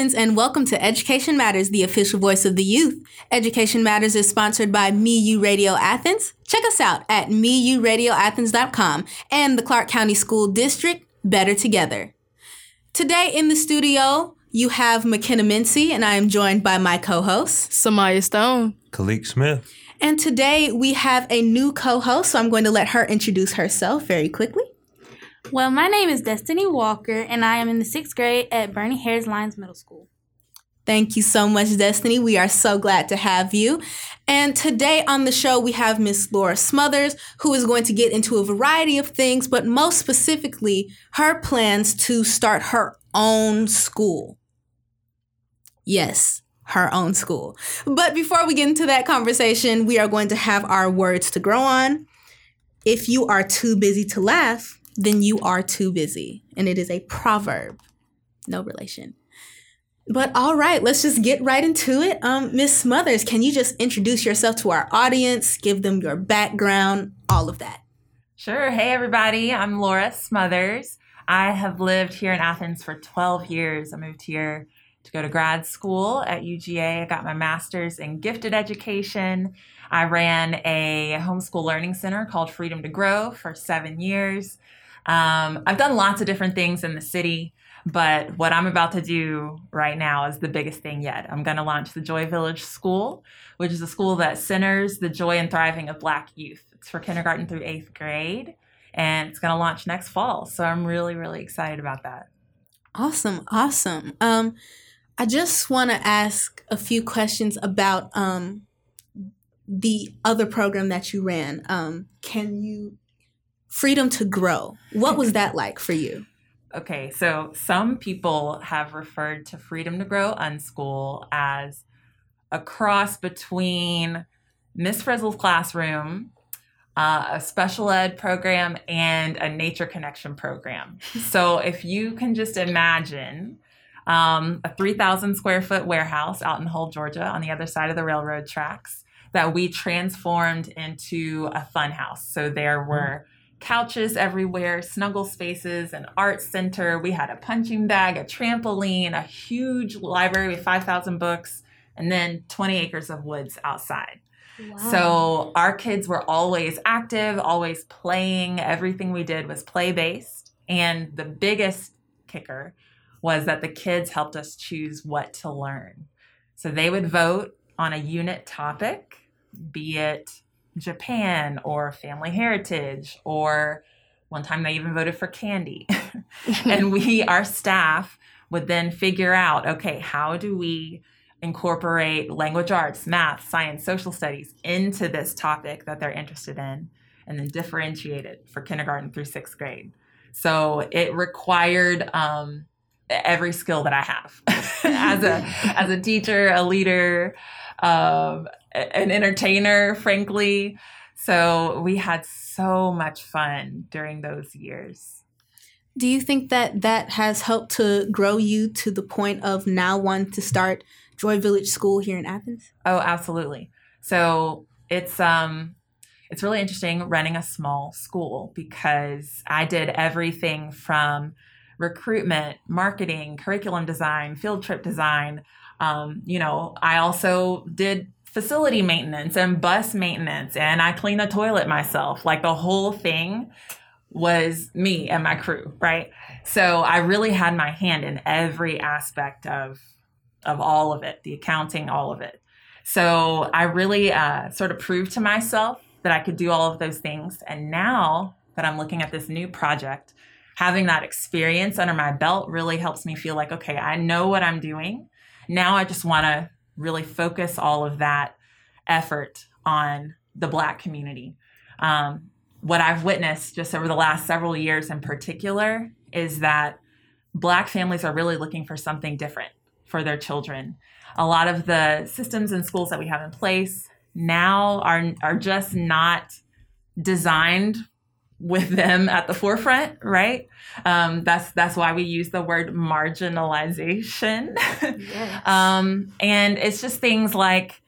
hello, Athens, and welcome to Education Matters, the official voice of the youth. Education Matters is sponsored by MeU Radio Athens. Check us out at meuradioathens.com and the Clarke County School District, Better Together. Today in the studio, you have McKenna Mincy, and I am joined by my co host, Samaya Stone. Khalik Smith. And today we have a new co host, so I'm going to let her introduce herself very quickly. Well, my name is Destiny Walker, and I am in the sixth grade at Burney Harris Lyons Middle School. Thank you so much, Destiny. We are so glad to have you. And today on the show, we have Miss Laura Smothers, who is going to get into a variety of things, but most specifically, her plans to start her own school. Yes, her own school. But before we get into that conversation, we are going to have our words to grow on. If you are too busy to laugh, then you are too busy. And it is a proverb. No relation. But all right, let's just get right into it. Um, Miss Smothers, can you just introduce yourself to our audience, give them your background, all of that? Sure. Hey, everybody. I'm Laura Smothers. I have lived here in Athens for 12 years. I moved here to go to grad school at UGA. I got my master's in gifted education. I ran a homeschool learning center called Freedom to Grow for seven years. Um, I've done lots of different things in the city, but what I'm about to do right now is the biggest thing yet. I'm going to launch the Joy Village School, which is a school that centers the joy and thriving of Black youth. It's for kindergarten through eighth grade, and it's going to launch next fall. So I'm really, really excited about that. Awesome, awesome. Um, I just want to ask a few questions about um, the other program that you ran. Um, can you freedom to grow? What was that like for you? Okay, so some people have referred to Freedom to Grow Unschool as a cross between Miss Frizzle's classroom, uh, a special ed program, and a nature connection program. so if you can just imagine um, a 3,000 square foot warehouse out in Hull, Georgia, on the other side of the railroad tracks, that we transformed into a fun house. So there mm-hmm. were couches everywhere, snuggle spaces, an art center. We had a punching bag, a trampoline, a huge library with 5,000 books, and then 20 acres of woods outside. Wow. So our kids were always active, always playing. Everything we did was play based. And the biggest kicker was that the kids helped us choose what to learn. So they would vote on a unit topic, be it Japan or family heritage or one time they even voted for candy. and we, our staff, would then figure out okay, how do we incorporate language arts, math, science, social studies into this topic that they're interested in, and then differentiate it for kindergarten through sixth grade. So it required um, every skill that I have as a as a teacher, a leader, um, an entertainer, frankly. So we had so much fun during those years. Do you think that that has helped to grow you to the point of now wanting to start Joy Village School here in Athens? Oh, absolutely. So it's um it's really interesting running a small school because I did everything from recruitment, marketing, curriculum design, field trip design. Um, you know, I also did facility maintenance and bus maintenance and I clean the toilet myself. Like the whole thing was me and my crew, right? So I really had my hand in every aspect of of all of it, the accounting, all of it. So I really uh, sort of proved to myself that I could do all of those things. And now that I'm looking at this new project, having that experience under my belt really helps me feel like, okay, I know what I'm doing. Now I just want to really focus all of that effort on the Black community. Um, what I've witnessed just over the last several years in particular is that Black families are really looking for something different for their children. A lot of the systems and schools that we have in place now are, are just not designed with them at the forefront, right? Um, that's that's why we use the word marginalization. Yes. um, and it's just things like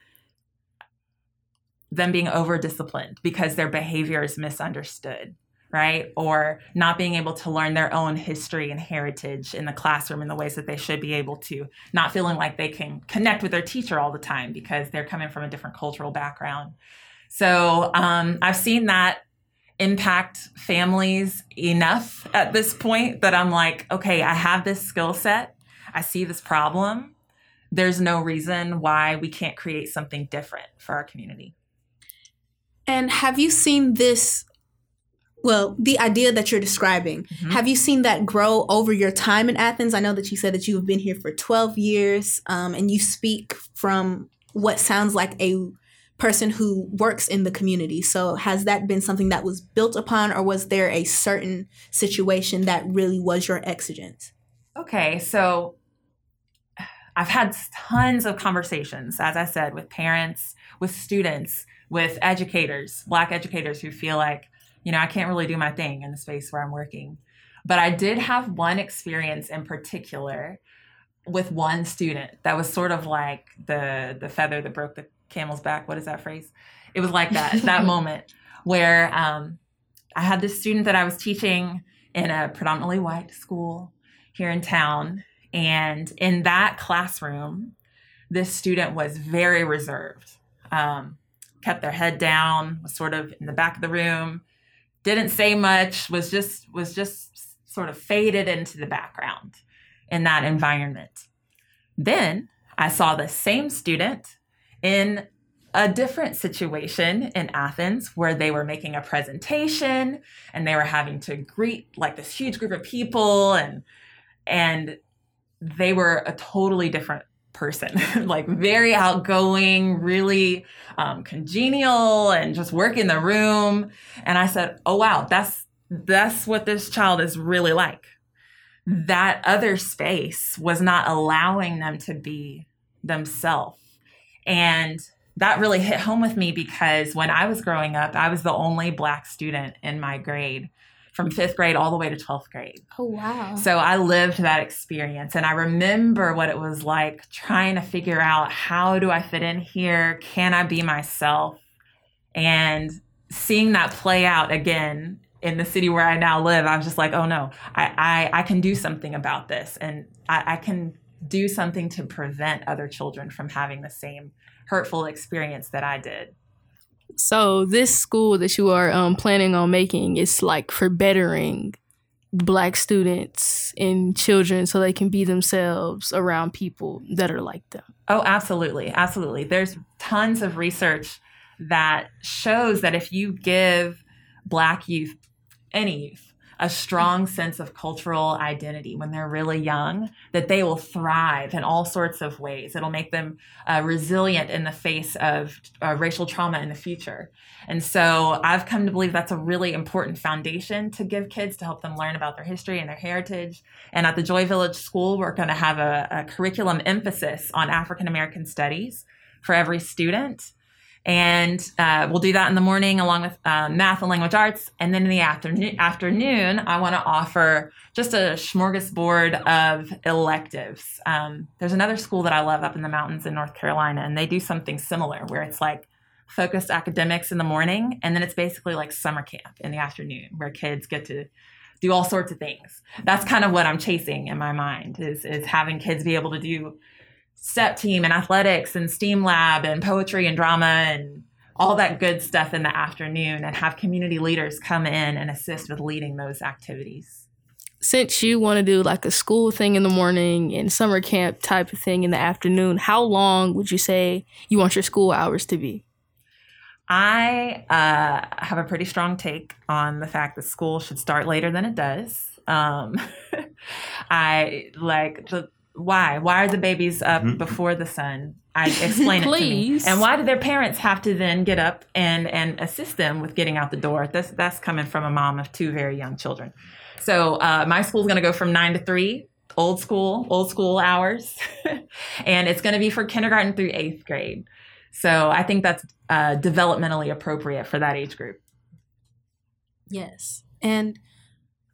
them being over disciplined because their behavior is misunderstood, right? Or not being able to learn their own history and heritage in the classroom in the ways that they should be able to, not feeling like they can connect with their teacher all the time because they're coming from a different cultural background. So um, I've seen that impact families enough at this point that I'm like, okay, I have this skill set. I see this problem. There's no reason why we can't create something different for our community. And have you seen this? Well, the idea that you're describing, Mhm. have you seen that grow over your time in Athens? I know that you said that you have been here for 12 years um, and you speak from what sounds like a person who works in the community. So, has that been something that was built upon, or was there a certain situation that really was your exigence? Okay, so I've had tons of conversations, as I said, with parents, with students, with educators, Black educators who feel like, you know, I can't really do my thing in the space where I'm working. But I did have one experience in particular with one student that was sort of like the the feather that broke the camel's back. What is that phrase? It was like that that moment where um, I had this student that I was teaching in a predominantly white school here in town, and in that classroom, this student was very reserved, um, kept their head down, was sort of in the back of the room, didn't say much, was just was just sort of faded into the background in that environment. Then I saw the same student in a different situation in Athens where they were making a presentation and they were having to greet like this huge group of people and and they were a totally different person like very outgoing really um, congenial and just work in the room. And i said oh wow that's that's what this child is really like. That other space was not allowing them to be themselves and that really hit home with me because when i was growing up i was the only black student in my grade from fifth grade all the way to 12th grade Oh wow. so I lived that experience and I remember what it was like trying to figure out how do I fit in here? Can I be myself? And seeing that play out again in the city where I now live, I was just like, oh no, I, I, I can do something about this and I, I can do something to prevent other children from having the same hurtful experience that I did. So this school that you are um, planning on making is like for bettering black students and children so they can be themselves around people that are like them. Oh, absolutely. Absolutely. There's tons of research that shows that if you give Black youth, any youth, a strong sense of cultural identity when they're really young, that they will thrive in all sorts of ways. It'll make them uh, resilient in the face of uh, racial trauma in the future. And so I've come to believe that's a really important foundation to give kids to help them learn about their history and their heritage. And at the Joy Village School, we're going to have a, a curriculum emphasis on African American studies for every student. And uh, we'll do that in the morning along with uh, math and language arts. And then in the afternoon, afternoon I want to offer just a smorgasbord of electives. Um, there's another school that I love up in the mountains in North Carolina, and they do something similar where it's like focused academics in the morning, and then it's basically like summer camp in the afternoon where kids get to do all sorts of things. That's kind of what I'm chasing in my mind is is having kids be able to do step team and athletics and STEAM lab and poetry and drama and all that good stuff in the afternoon and have community leaders come in and assist with leading those activities. Since you want to do like a school thing in the morning and summer camp type of thing in the afternoon, how long would you say you want your school hours to be? I uh, have a pretty strong take on the fact that school should start later than it does. Um, I like the why? Why are the babies up Mhm. before the sun? I explain it to me. And why do their parents have to then get up and and assist them with getting out the door? That's that's coming from a mom of two very young children. So uh, my school's going to go from nine to three, old school, old school hours, and it's going to be for kindergarten through eighth grade. So I think that's uh, developmentally appropriate for that age group. Yes, and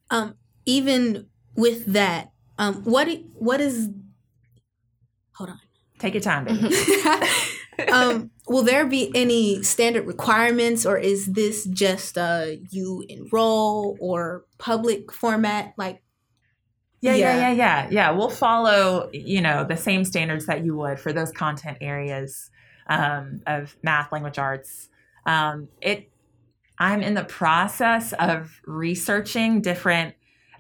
um, even with that, um, what what is? Hold on. Take your time, baby. um, will there be any standard requirements, or is this just a you enroll or public format? Like, Yeah, yeah, yeah, yeah, yeah. We'll follow, you know, the same standards that you would for those content areas um, of math, language arts. Um, it. I'm in the process of researching different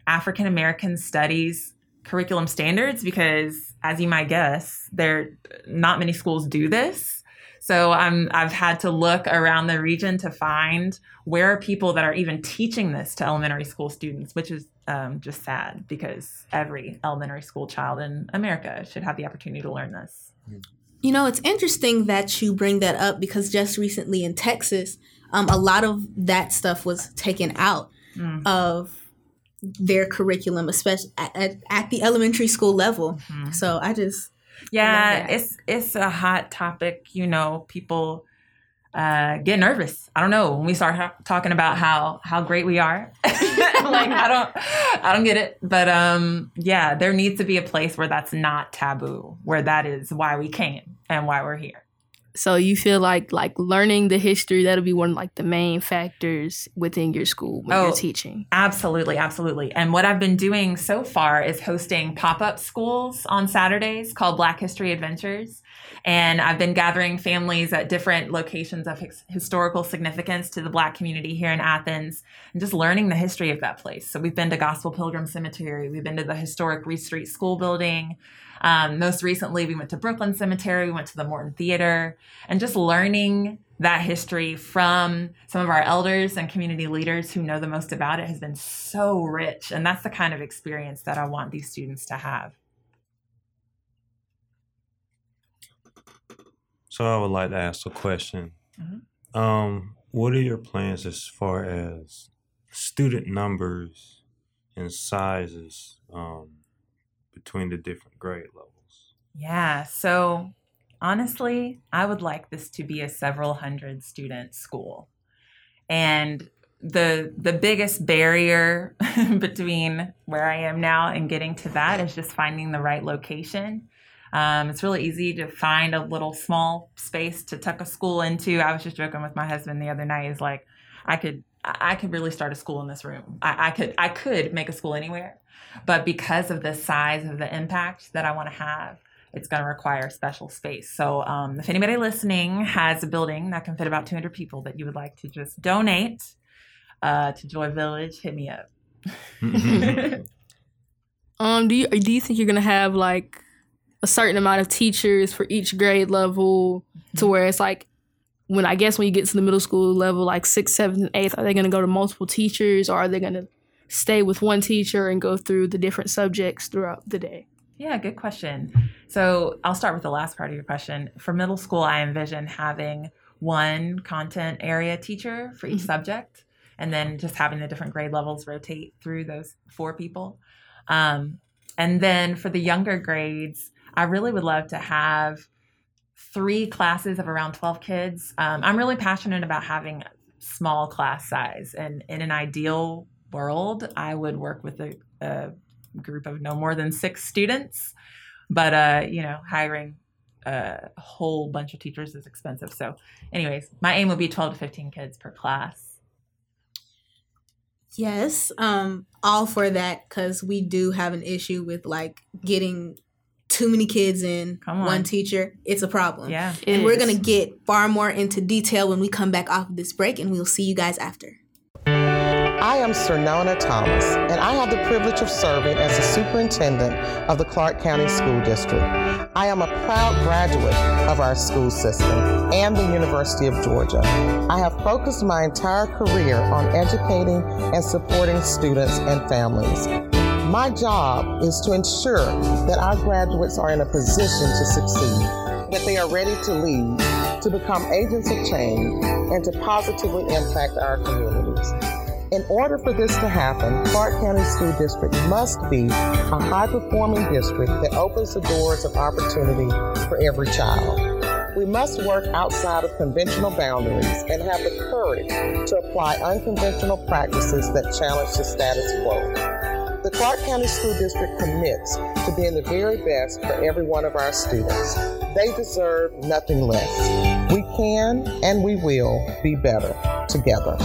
African American studies curriculum standards because, as you might guess, there not many schools do this. So I'm I've had to look around the region to find where are people that are even teaching this to elementary school students, which is um, just sad because every elementary school child in America should have the opportunity to learn this. You know, it's interesting that you bring that up because just recently in Texas, um, a lot of that stuff was taken out Mm. of their curriculum, especially at, at, at the elementary school level. Mhm. So I just, Yeah, that. it's it's a hot topic. You know, people uh, get nervous. I don't know when we start ha- talking about how how great we are. like I don't I don't get it, but um, yeah, there needs to be a place where that's not taboo, where that is why we came and why we're here. So you feel like like learning the history that'll be one of like the main factors within your school when Oh. you're teaching. Absolutely, absolutely. And what I've been doing so far is hosting pop up schools on Saturdays called Black History Adventures. And I've been gathering families at different locations of his- historical significance to the Black community here in Athens and just learning the history of that place. So we've been to Gospel Pilgrim Cemetery, we've been to the historic Reese Street School building. Um, most recently, we went to Brooklyn Cemetery, we went to the Morton Theater, and just learning that history from some of our elders and community leaders who know the most about it has been so rich. And that's the kind of experience that I want these students to have. So I would like to ask a question. Mhm. Um, what are your plans as far as student numbers and sizes um, between the different grade levels? Yeah. So honestly, I would like this to be a several hundred student school. And the the biggest barrier between where I am now and getting to that is just finding the right location. Um, it's really easy to find a little small space to tuck a school into. I was just joking with my husband the other night. Is like, I could I could really start a school in this room. I, I could I could make a school anywhere, but because of the size of the impact that I want to have, it's going to require special space. So, um, if anybody listening has a building that can fit about 200 people that you would like to just donate uh, to Joy Village, hit me up. Um, do you do you think you're gonna have like a certain amount of teachers for each grade level to where it's like when I guess when you get to the middle school level, like sixth, seventh, and eighth, are they gonna go to multiple teachers or are they gonna stay with one teacher and go through the different subjects throughout the day? Yeah, good question. So I'll start with the last part of your question. For middle school, I envision having one content area teacher for each Mhm. subject, and then just having the different grade levels rotate through those four people. Um, and then for the younger grades, I really would love to have three classes of around 12 kids. Um, I'm really passionate about having small class size, and in an ideal world, I would work with a, a group of no more than six students. But uh, you know, hiring a whole bunch of teachers is expensive. So, anyways, my aim would be 12 to 15 kids per class. yes, um, all for that because we do have an issue with like getting too many kids in Come on. one teacher. It's a problem. Yeah. And It we're going to get far more into detail when we come back off of this break, and we'll see you guys after. I am Xernona Thomas, and I have the privilege of serving as the superintendent of the Clarke County School District. I am a proud graduate of our school system and the University of Georgia. I have focused my entire career on educating and supporting students and families. My job is to ensure that our graduates are in a position to succeed, that they are ready to lead, to become agents of change, and to positively impact our communities. In order for this to happen, Clarke County School District must be a high performing district that opens the doors of opportunity for every child. We must work outside of conventional boundaries and have the courage to apply unconventional practices that challenge the status quo. The The Clarke County School District commits to being the very best for every one of our students. They deserve nothing less. We can and we will be better together.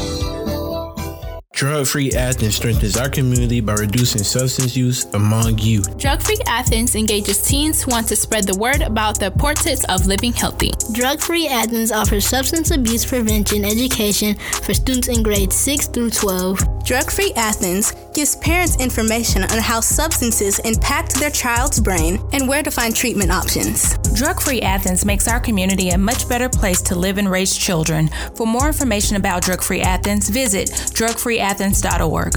Drug Free Athens strengthens our community by reducing substance use among youth. Drug Free Athens engages teens who want to spread the word about the importance of living healthy. Drug Free Athens offers substance abuse prevention education for students in grades 6 through 12. Drug Free Athens gives parents information on how substances impact their child's brain and where to find treatment options. Drug Free Athens makes our community a much better place to live and raise children. For more information about Drug Free Athens, visit drugfreeathens.org.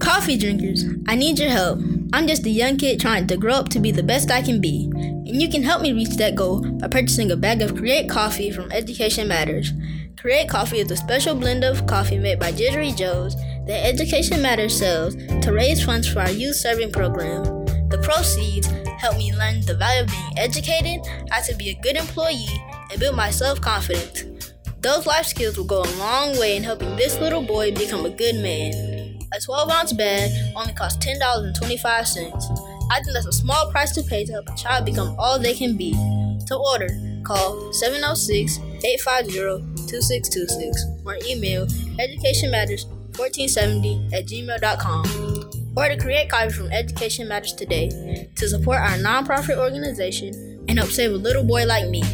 Coffee drinkers, I need your help. I'm just a young kid trying to grow up to be the best I can be. And you can help me reach that goal by purchasing a bag of Create Coffee from Education Matters. Create Coffee is a special blend of coffee made by Jittery Joe's that Education Matters sells to raise funds for our youth serving program. The proceeds help me learn the value of being educated, how to be a good employee, and build my self confidence. Those life skills will go a long way in helping this little boy become a good man. A 12 ounce bag only costs $10.25. I think that's a small price to pay to help a child become all they can be. To order, call 706 850 2626 or email educationmatters1470 at gmail.com. Or to create coffee from Education Matters today to support our nonprofit organization and help save a little boy like me.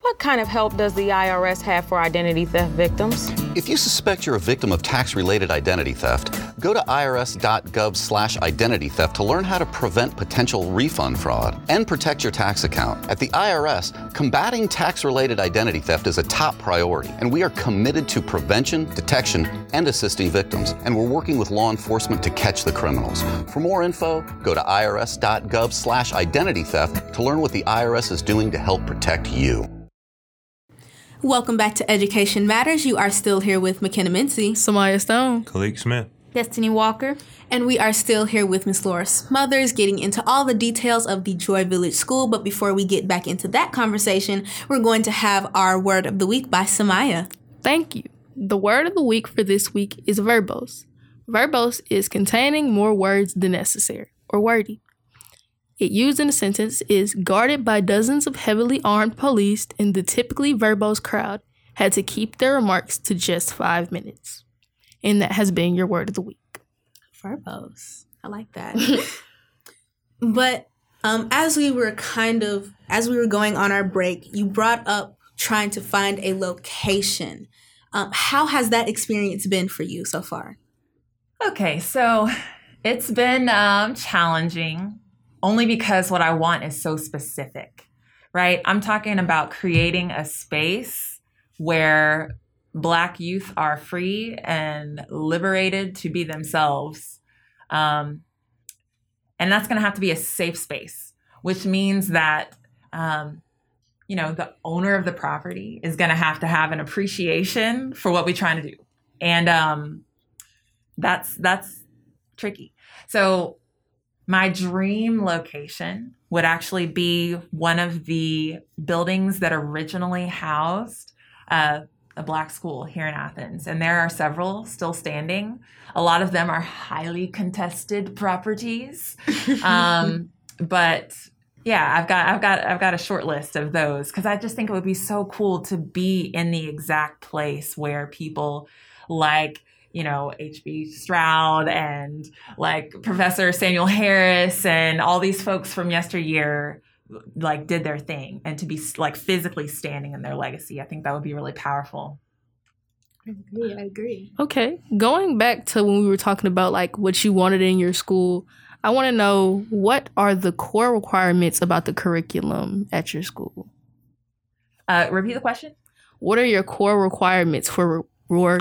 What kind of help does the IRS have for identity theft victims? If you suspect you're a victim of tax-related identity theft, go to irs.gov/identity theft to learn how to prevent potential refund fraud and protect your tax account. At the IRS, combating tax-related identity theft is a top priority, and we are committed to prevention, detection, and assisting victims. And we're working with law enforcement to catch the criminals. For more info, go to irs.gov/identity theft to learn what the IRS is doing to help protect you. Welcome back to Education Matters. You are still here with McKenna Mincy, Samaya Stone, Khalik Smith, Destiny Walker, and we are still here with Miss Laura Smothers, getting into all the details of the Joy Village School. But before we get back into that conversation, we're going to have our word of the week by Samaya. Thank you. The word of the week for this week is verbose. Verbose is containing more words than necessary, or wordy. It used in a sentence is guarded by dozens of heavily armed police, and the typically verbose crowd had to keep their remarks to just five minutes. And that has been your word of the week. Verbose. I like that. but um, as we were kind of, as we were going on our break, you brought up trying to find a location. Um, how has that experience been for you so far? Okay, so it's been um, challenging only because what I want is so specific, right? I'm talking about creating a space where Black youth are free and liberated to be themselves. Um, and that's going to have to be a safe space, which means that, um, you know, the owner of the property is going to have to have an appreciation for what we're trying to do. And um, that's that's tricky. So my dream location would actually be one of the buildings that originally housed uh, a black school here in Athens. And there are several still standing. A lot of them are highly contested properties. Um, but yeah, I've got I've got I've got a short list of those because I just think it would be so cool to be in the exact place where people like you know, H.B. Stroud and like Professor Samuel Harris and all these folks from yesteryear like did their thing and to be like physically standing in their legacy. I think that would be really powerful. I agree. I agree. Okay. Going back to when we were talking about like what you wanted in your school, I want to know what are the core requirements about the curriculum at your school? Uh, repeat the question. What are your core requirements for for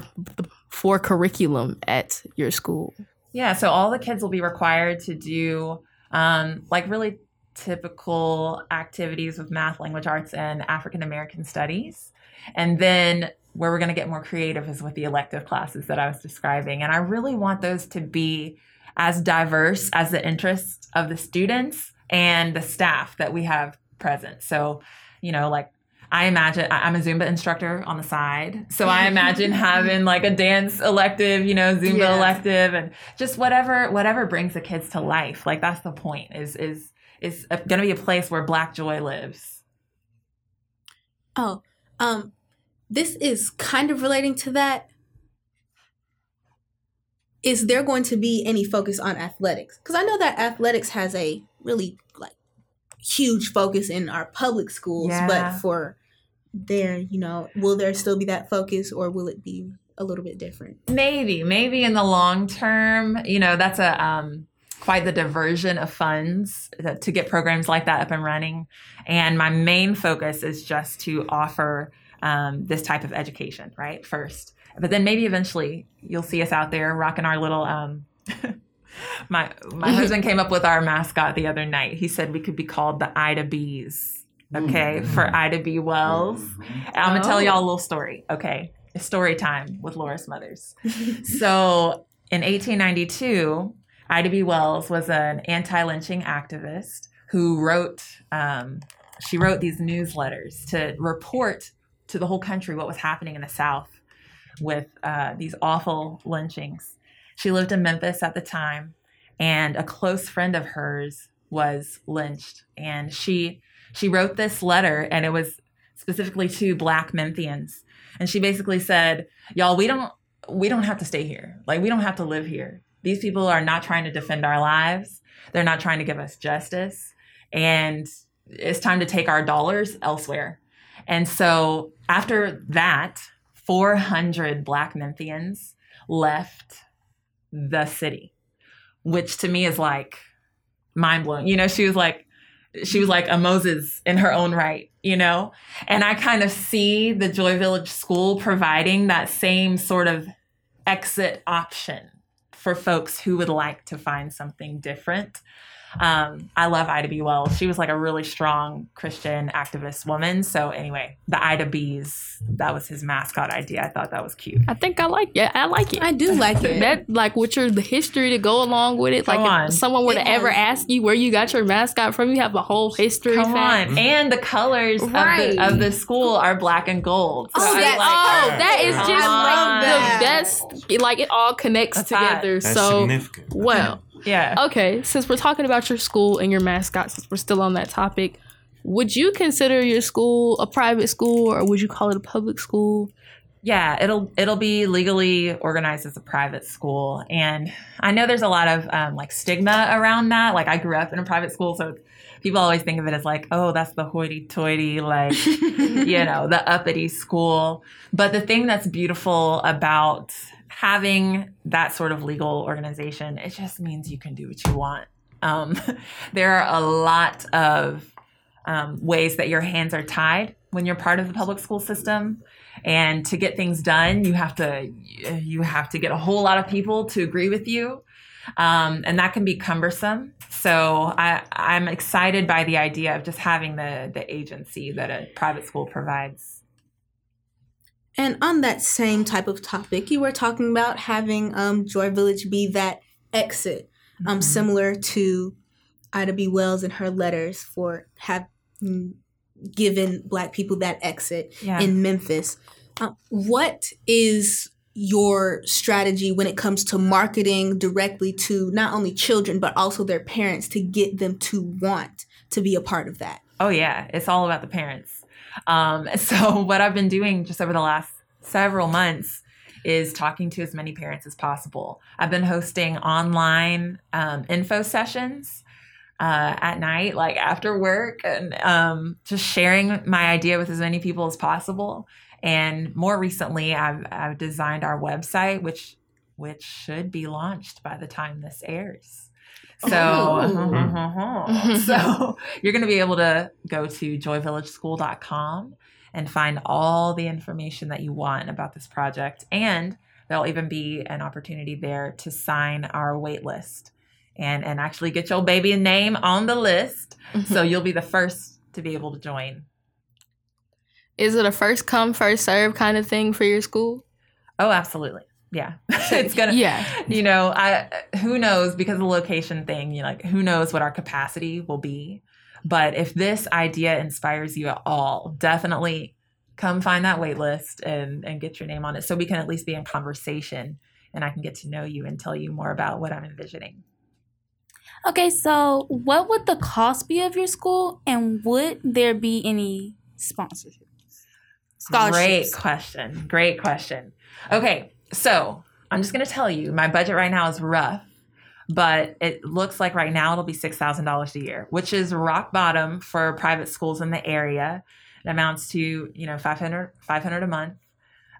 for curriculum at your school? Yeah, so all the kids will be required to do um, like really typical activities with math, language arts, and African American studies. And then where we're going to get more creative is with the elective classes that I was describing. And I really want those to be as diverse as the interests of the students and the staff that we have present. So, you know, like I imagine I'm a Zumba instructor on the side. So I imagine having like a dance elective, you know, Zumba Yeah. elective and just whatever whatever brings the kids to life. Like that's the point is is is going to be a place where black joy lives. Oh, um, this is kind of relating to that. Is there going to be any focus on athletics? Because I know that athletics has a really like huge focus in our public schools, Yeah. but for there, you know, will there still be that focus, or will it be a little bit different? Maybe, maybe in the long term, you know, that's a um, quite the diversion of funds to, get programs like that up and running. And my main focus is just to offer um, this type of education, right? First, but then maybe eventually you'll see us out there rocking our little. Um, my my husband came up with our mascot the other night. He said we could be called the Ida Bees. Okay, for Ida B. Wells. And I'm gonna tell y'all a little story. Okay, it's story time with Laura Smothers. so in 1892, Ida B. Wells was an anti-lynching activist who wrote. Um, she wrote these newsletters to report to the whole country what was happening in the South with uh, these awful lynchings. She lived in Memphis at the time, and a close friend of hers was lynched, and she she wrote this letter, and it was specifically to Black Memphians, and she basically said, "Y'all, we don't we don't have to stay here. Like we don't have to live here. These people are not trying to defend our lives. They're not trying to give us justice, and it's time to take our dollars elsewhere." And so after that, 400 Black Memphians left the city, which to me is like mind blowing. You know, she was like, she was like a Moses in her own right, you know? And I kind of see the Joy Village School providing that same sort of exit option for folks who would like to find something different. Um, I love Ida B. Wells. She was like a really strong Christian activist woman. So anyway, the Ida B's that was his mascot idea. I thought that was cute. I think I like it. I like it. I do like it. That like with your the history to go along with it. Come like on. if someone were It to ever ask you where you got your mascot from, you have a whole history. Come fact. on. And the colors Right. of, the, of the school are black and gold. So Oh, I that, like- oh, that is Come just on. like the best. Like it all connects That's together. That's so significant. well, Yeah. okay. Since we're talking about your school and your mascot, since we're still on that topic, would you consider your school a private school or would you call it a public school? Yeah, it'll it'll be legally organized as a private school, and I know there's a lot of um, like stigma around that. Like I grew up in a private school, so people always think of it as like, oh, that's the hoity-toity, like you know, the uppity school. But the thing that's beautiful about having that sort of legal organization, it just means you can do what you want. Um, there are a lot of um, ways that your hands are tied when you're part of the public school system. And to get things done you have to you have to get a whole lot of people to agree with you. Um, and that can be cumbersome. So I, i'm excited by the idea of just having the the agency that a private school provides And on that same type of topic, you were talking about having um, Joy Village be that exit, um, Mhm. similar to Ida B. Wells and her letters for have mm, given Black people that exit yeah in Memphis. Um, what is your strategy when it comes to marketing directly to not only children but also their parents to get them to want to be a part of that? Oh yeah, it's all about the parents. Um, so what I've been doing just over the last several months is talking to as many parents as possible. I've been hosting online um, info sessions uh, at night, like after work, and um, just sharing my idea with as many people as possible. And more recently, I've, I've designed our website, which which should be launched by the time this airs. So, oh. uh-huh, mm-hmm. uh-huh. so you're going to be able to go to joyvillageschool.com and find all the information that you want about this project. And there'll even be an opportunity there to sign our wait list and, and actually get your baby name on the list. Mm-hmm. So you'll be the first to be able to join. Is it a first come, first serve kind of thing for your school? Oh, absolutely. Yeah. it's to, Yeah. you know, I who knows because of the location thing, you know, like who knows what our capacity will be. But if this idea inspires you at all, definitely come find that wait list and, and get your name on it so we can at least be in conversation and I can get to know you and tell you more about what I'm envisioning. Okay, so what would the cost be of your school and would there be any sponsorships? Great question. Great question. Okay, so I'm just going to tell you my budget right now is rough, but it looks like right now it'll be $6,000 a year, which is rock bottom for private schools in the area. It amounts to, you know, 500, 500 a month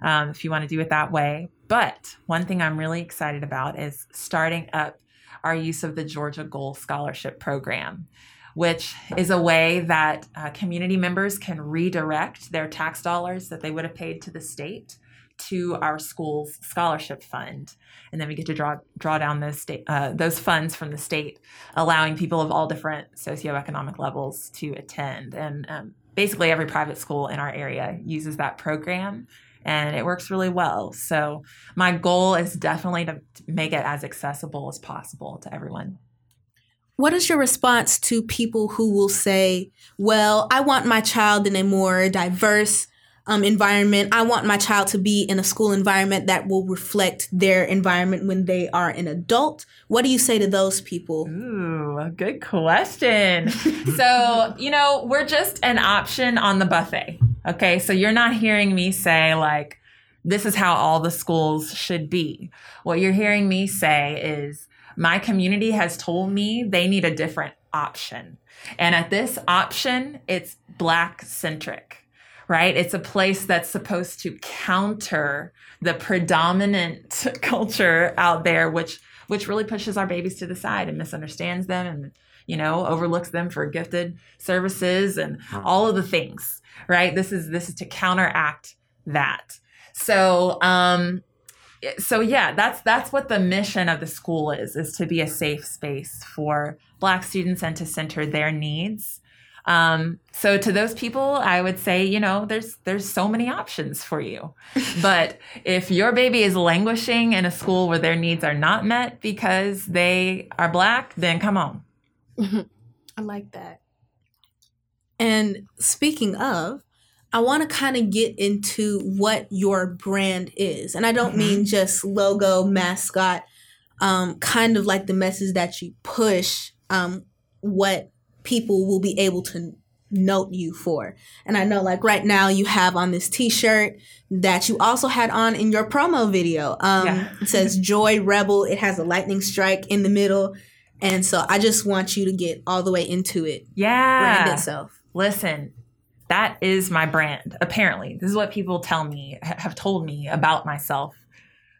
um, if you want to do it that way. But one thing I'm really excited about is starting up our use of the Georgia Goal Scholarship Program, which is a way that uh, community members can redirect their tax dollars that they would have paid to the state to our school's scholarship fund, and then we get to draw draw down those uh, those funds from the state, allowing people of all different socioeconomic levels to attend. And um, basically, every private school in our area uses that program, and it works really well. So my goal is definitely to make it as accessible as possible to everyone. What is your response to people who will say, "Well, I want my child in a more diverse um, environment. I want my child to be in a school environment that will reflect their environment when they are an adult. What do you say to those people? Ooh, good question. so, you know, we're just an option on the buffet. Okay. So you're not hearing me say, like, this is how all the schools should be. What you're hearing me say is, my community has told me they need a different option. And at this option, it's Black centric right? It's a place that's supposed to counter the predominant culture out there, which which really pushes our babies to the side and misunderstands them and you know overlooks them for gifted services and all of the things right? This is this is to counteract that. So um so yeah that's that's what the mission of the school is is to be a safe space for black students and to center their needs um, so to those people, I would say, you know, there's there's so many options for you. but if your baby is languishing in a school where their needs are not met because they are black, then come on. I like that. And speaking of, I want to kind of get into what your brand is. And I don't mm-hmm. mean just logo, mascot, um, kind of like the message that you push, um, what people will be able to note you for. And I know like right now you have on this t-shirt that you also had on in your promo video. Um yeah. it says Joy Rebel. It has a lightning strike in the middle. And so I just want you to get all the way into it. Yeah. Brand itself. Listen, that is my brand. Apparently, this is what people tell me, have told me about myself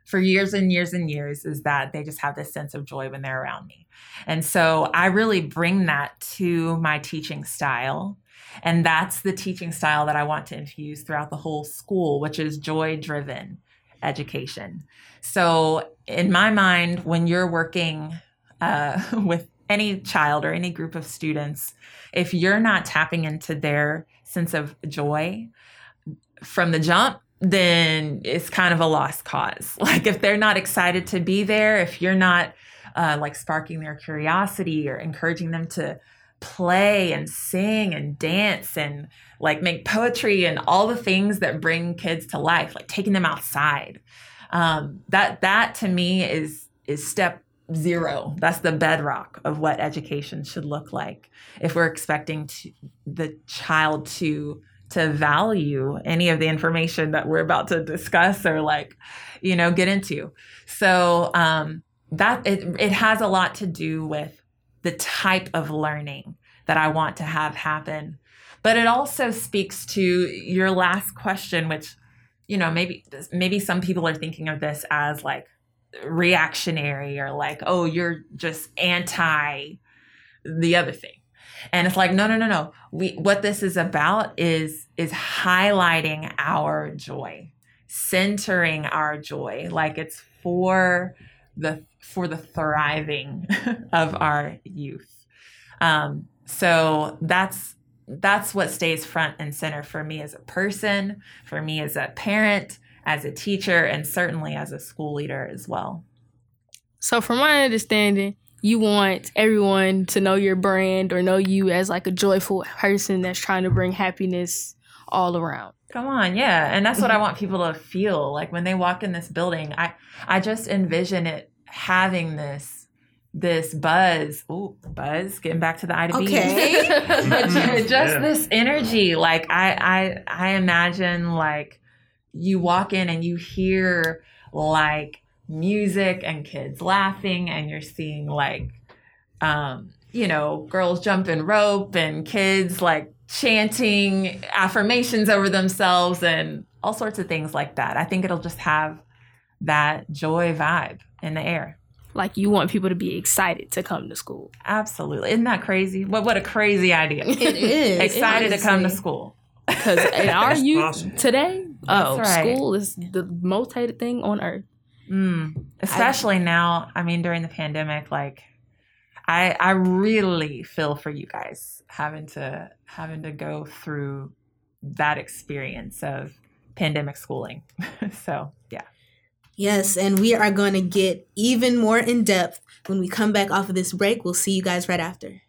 for years and years and years is that they just have this sense of joy when they're around me. And so I really bring that to my teaching style. And that's the teaching style that I want to infuse throughout the whole school, which is joy driven education. So, in my mind, when you're working uh, with any child or any group of students, if you're not tapping into their sense of joy from the jump, then it's kind of a lost cause. Like if they're not excited to be there, if you're not uh, like sparking their curiosity or encouraging them to play and sing and dance and like make poetry and all the things that bring kids to life, like taking them outside. Um, that that to me is is step zero. That's the bedrock of what education should look like. If we're expecting to, the child to to value any of the information that we're about to discuss or like you know get into. So um that it, it has a lot to do with the type of learning that i want to have happen. But it also speaks to your last question which you know maybe maybe some people are thinking of this as like reactionary or like oh you're just anti the other thing and it's like, no, no, no, no. We what this is about is is highlighting our joy, centering our joy. Like it's for the for the thriving of our youth. Um, so that's that's what stays front and center for me as a person, for me as a parent, as a teacher, and certainly as a school leader as well. So, from my understanding, you want everyone to know your brand or know you as like a joyful person that's trying to bring happiness all around. Come on, yeah. And that's what I want people to feel. Like when they walk in this building, I I just envision it having this this buzz. Ooh, buzz, getting back to the I to B. Okay. just Yeah. this energy. Like I I I imagine like you walk in and you hear like music and kids laughing and you're seeing like um you know girls jumping rope and kids like chanting affirmations over themselves and all sorts of things like that. I think it'll just have that joy vibe in the air. Like you want people to be excited to come to school. Absolutely. Isn't that crazy? What what a crazy idea. It is. Excited to come to school. Because in our youth today, oh, right. school is the most hated thing on earth. Mm. Especially now, I mean, during the pandemic, like I I really feel for you guys having to having to go through that experience of pandemic schooling. so yeah. Yes, and we are going to get even more in depth when we come back off of this break. We'll see you guys right after.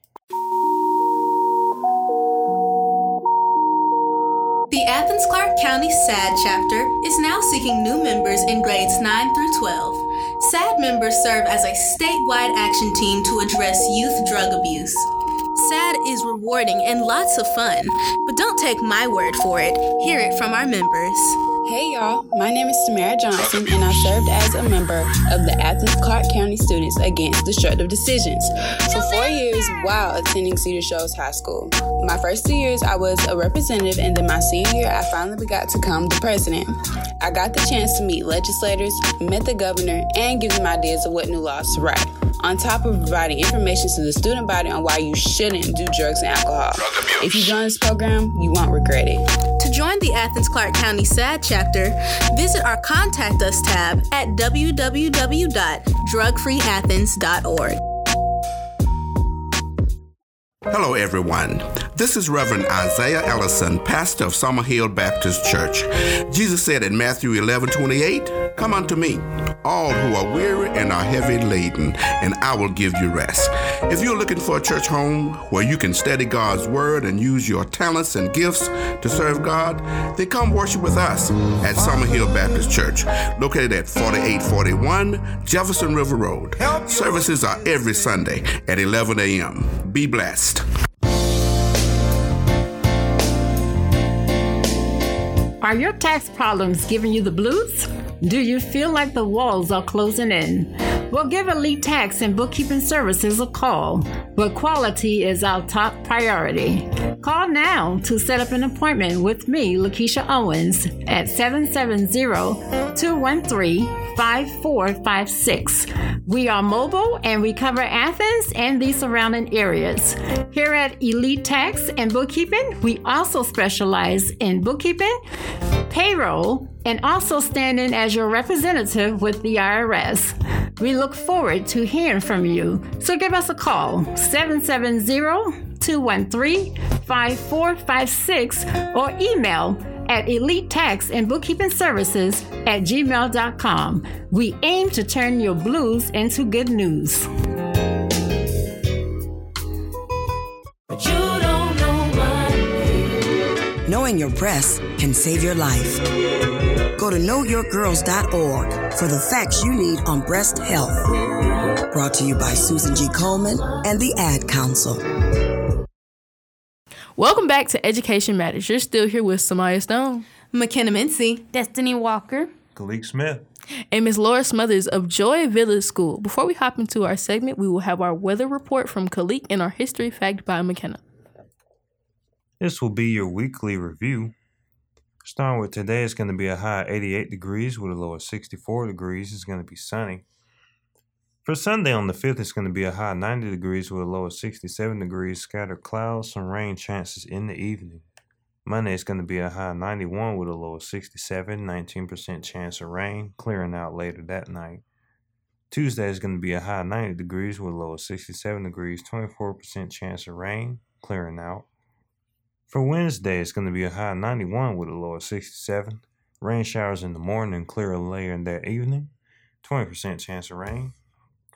The Athens Clarke County SADD chapter is now seeking new members in grades 9 through 12. SADD members serve as a statewide action team to address youth drug abuse. SADD is rewarding and lots of fun, but don't take my word for it. Hear it from our members. Hey y'all, my name is Tamara Johnson and I served as a member of the Athens Clarke County Students Against Destructive Decisions for four years while attending Cedar Shoals High School. My first two years I was a representative and then my senior year I finally got to become the president. I got the chance to meet legislators, met the governor, and give them ideas of what new laws to write. On top of providing information to the student body on why you shouldn't do drugs and alcohol. If you join this program, you won't regret it. Join the Athens Clarke County SADD chapter, visit our Contact Us tab at www.drugfreeathens.org. Hello, everyone. This is Reverend Isaiah Ellison, pastor of Summer Hill Baptist Church. Jesus said in Matthew 11 28, Come unto me, all who are weary and are heavy laden, and I will give you rest. If you're looking for a church home where you can study God's word and use your talents and gifts to serve God, then come worship with us at Summer Hill Baptist Church, located at 4841 Jefferson River Road. Services are every Sunday at 11 a.m. Be blessed. Are your tax problems giving you the blues? Do you feel like the walls are closing in? Well, give Elite Tax and Bookkeeping Services a call, but quality is our top priority. Call now to set up an appointment with me, Lakeisha Owens, at 770 213 5456. We are mobile and we cover Athens and the surrounding areas. Here at Elite Tax and Bookkeeping, we also specialize in bookkeeping, payroll, and also standing as your representative with the IRS. We look forward to hearing from you. So give us a call 770 213 5456 or email at elite tax and bookkeeping services at gmail.com. We aim to turn your blues into good news. But you don't know my Knowing your breasts can save your life. Go to knowyourgirls.org for the facts you need on breast health. Brought to you by Susan G. Komen and the Ad Council. Welcome back to Education Matters. You're still here with Samaya Stone, McKenna Mincy, Destiny Walker, Kalik Smith. and Ms. Laura Smothers of Joy Village School. Before we hop into our segment, we will have our weather report from Kalik and our history fact by McKenna. This will be your weekly review. Starting with today, it's going to be a high of 88 degrees with a low of 64 degrees. It's going to be sunny. For Sunday on the 5th, it's going to be a high of 90 degrees with a low of 67 degrees. Scattered clouds, some rain chances in the evening. Monday, it's going to be a high of 91 with a low of 67, 19% chance of rain, clearing out later that night. Tuesday is going to be a high of 90 degrees with a low of 67 degrees, 24% chance of rain, clearing out. For Wednesday, it's going to be a high 91 with a low of 67. Rain showers in the morning, clear later in that evening. 20% chance of rain.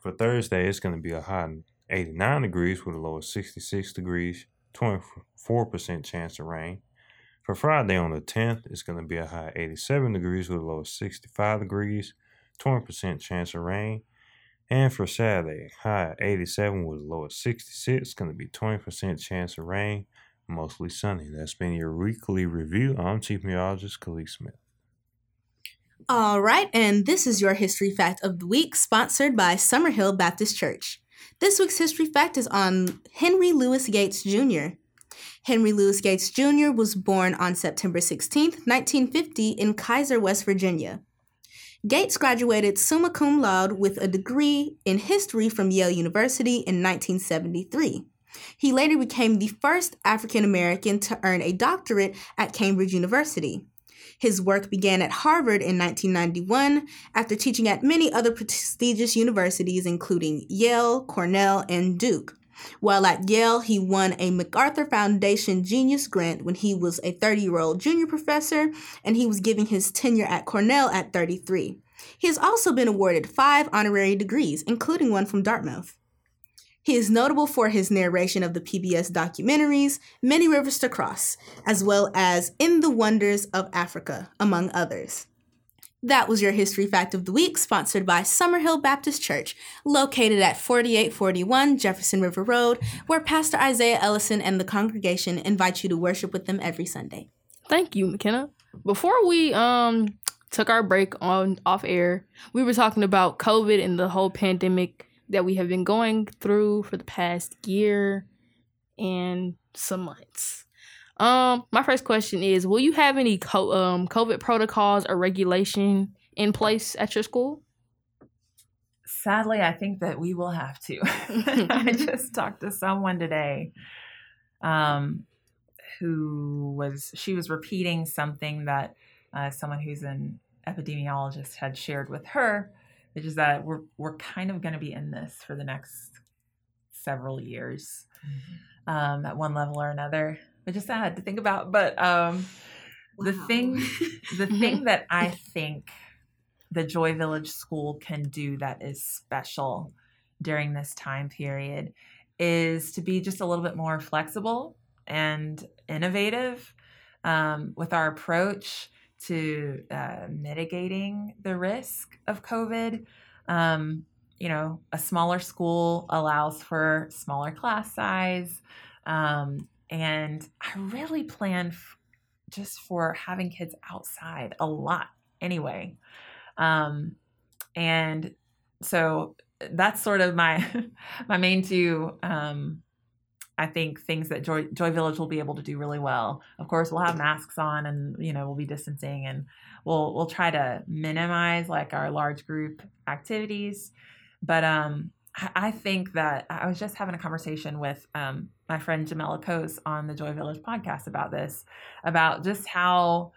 For Thursday, it's going to be a high 89 degrees with a low of 66 degrees, 24% chance of rain. For Friday on the 10th, it's going to be a high 87 degrees with a low of 65 degrees, 20% chance of rain. And for Saturday, high 87 with a low of 66, going to be 20% chance of rain, mostly sunny. That's been your weekly review. I'm Chief Meteorologist Khalid Smith. All right, and this is your history fact of the week, sponsored by Summerhill Baptist Church. This week's history fact is on Henry Louis Gates Jr. Henry Louis Gates Jr. was born on September 16, 1950, in Keyser, West Virginia. Gates graduated summa cum laude with a degree in history from Yale University in 1973. He later became the first African American to earn a doctorate at Cambridge University. His work began at Harvard in 1991 after teaching at many other prestigious universities, including Yale, Cornell, and Duke. While at Yale, he won a MacArthur Foundation Genius Grant when he was a 30 year old junior professor, and he was giving his tenure at Cornell at 33. He has also been awarded five honorary degrees, including one from Dartmouth. He is notable for his narration of the PBS documentaries Many Rivers to Cross, as well as In the Wonders of Africa, among others. That was your history fact of the week, sponsored by Summerhill Baptist Church, located at 4841 Jefferson River Road, where Pastor Isaiah Ellison and the congregation invite you to worship with them every Sunday. Thank you, McKenna. Before we um took our break on off air, we were talking about COVID and the whole pandemic that we have been going through for the past year and some months. Um, my first question is: Will you have any co- um, COVID protocols or regulation in place at your school? Sadly, I think that we will have to. I just talked to someone today, um, who was she was repeating something that uh, someone who's an epidemiologist had shared with her, which is that we're we're kind of going to be in this for the next several years, mm-hmm. um, at one level or another which is sad to think about. But um, wow. the thing, the thing that I think the Joy Village School can do that is special during this time period is to be just a little bit more flexible and innovative um, with our approach to uh, mitigating the risk of COVID. Um, you know, a smaller school allows for smaller class size. Um, and I really plan f- just for having kids outside a lot anyway. Um, and so that's sort of my my main two um, I think things that Joy, Joy Village will be able to do really well. Of course, we'll have masks on, and you know we'll be distancing, and we'll we'll try to minimize like our large group activities. But um, I think that I was just having a conversation with um, my friend Jamela Coase on the Joy Village podcast about this, about just how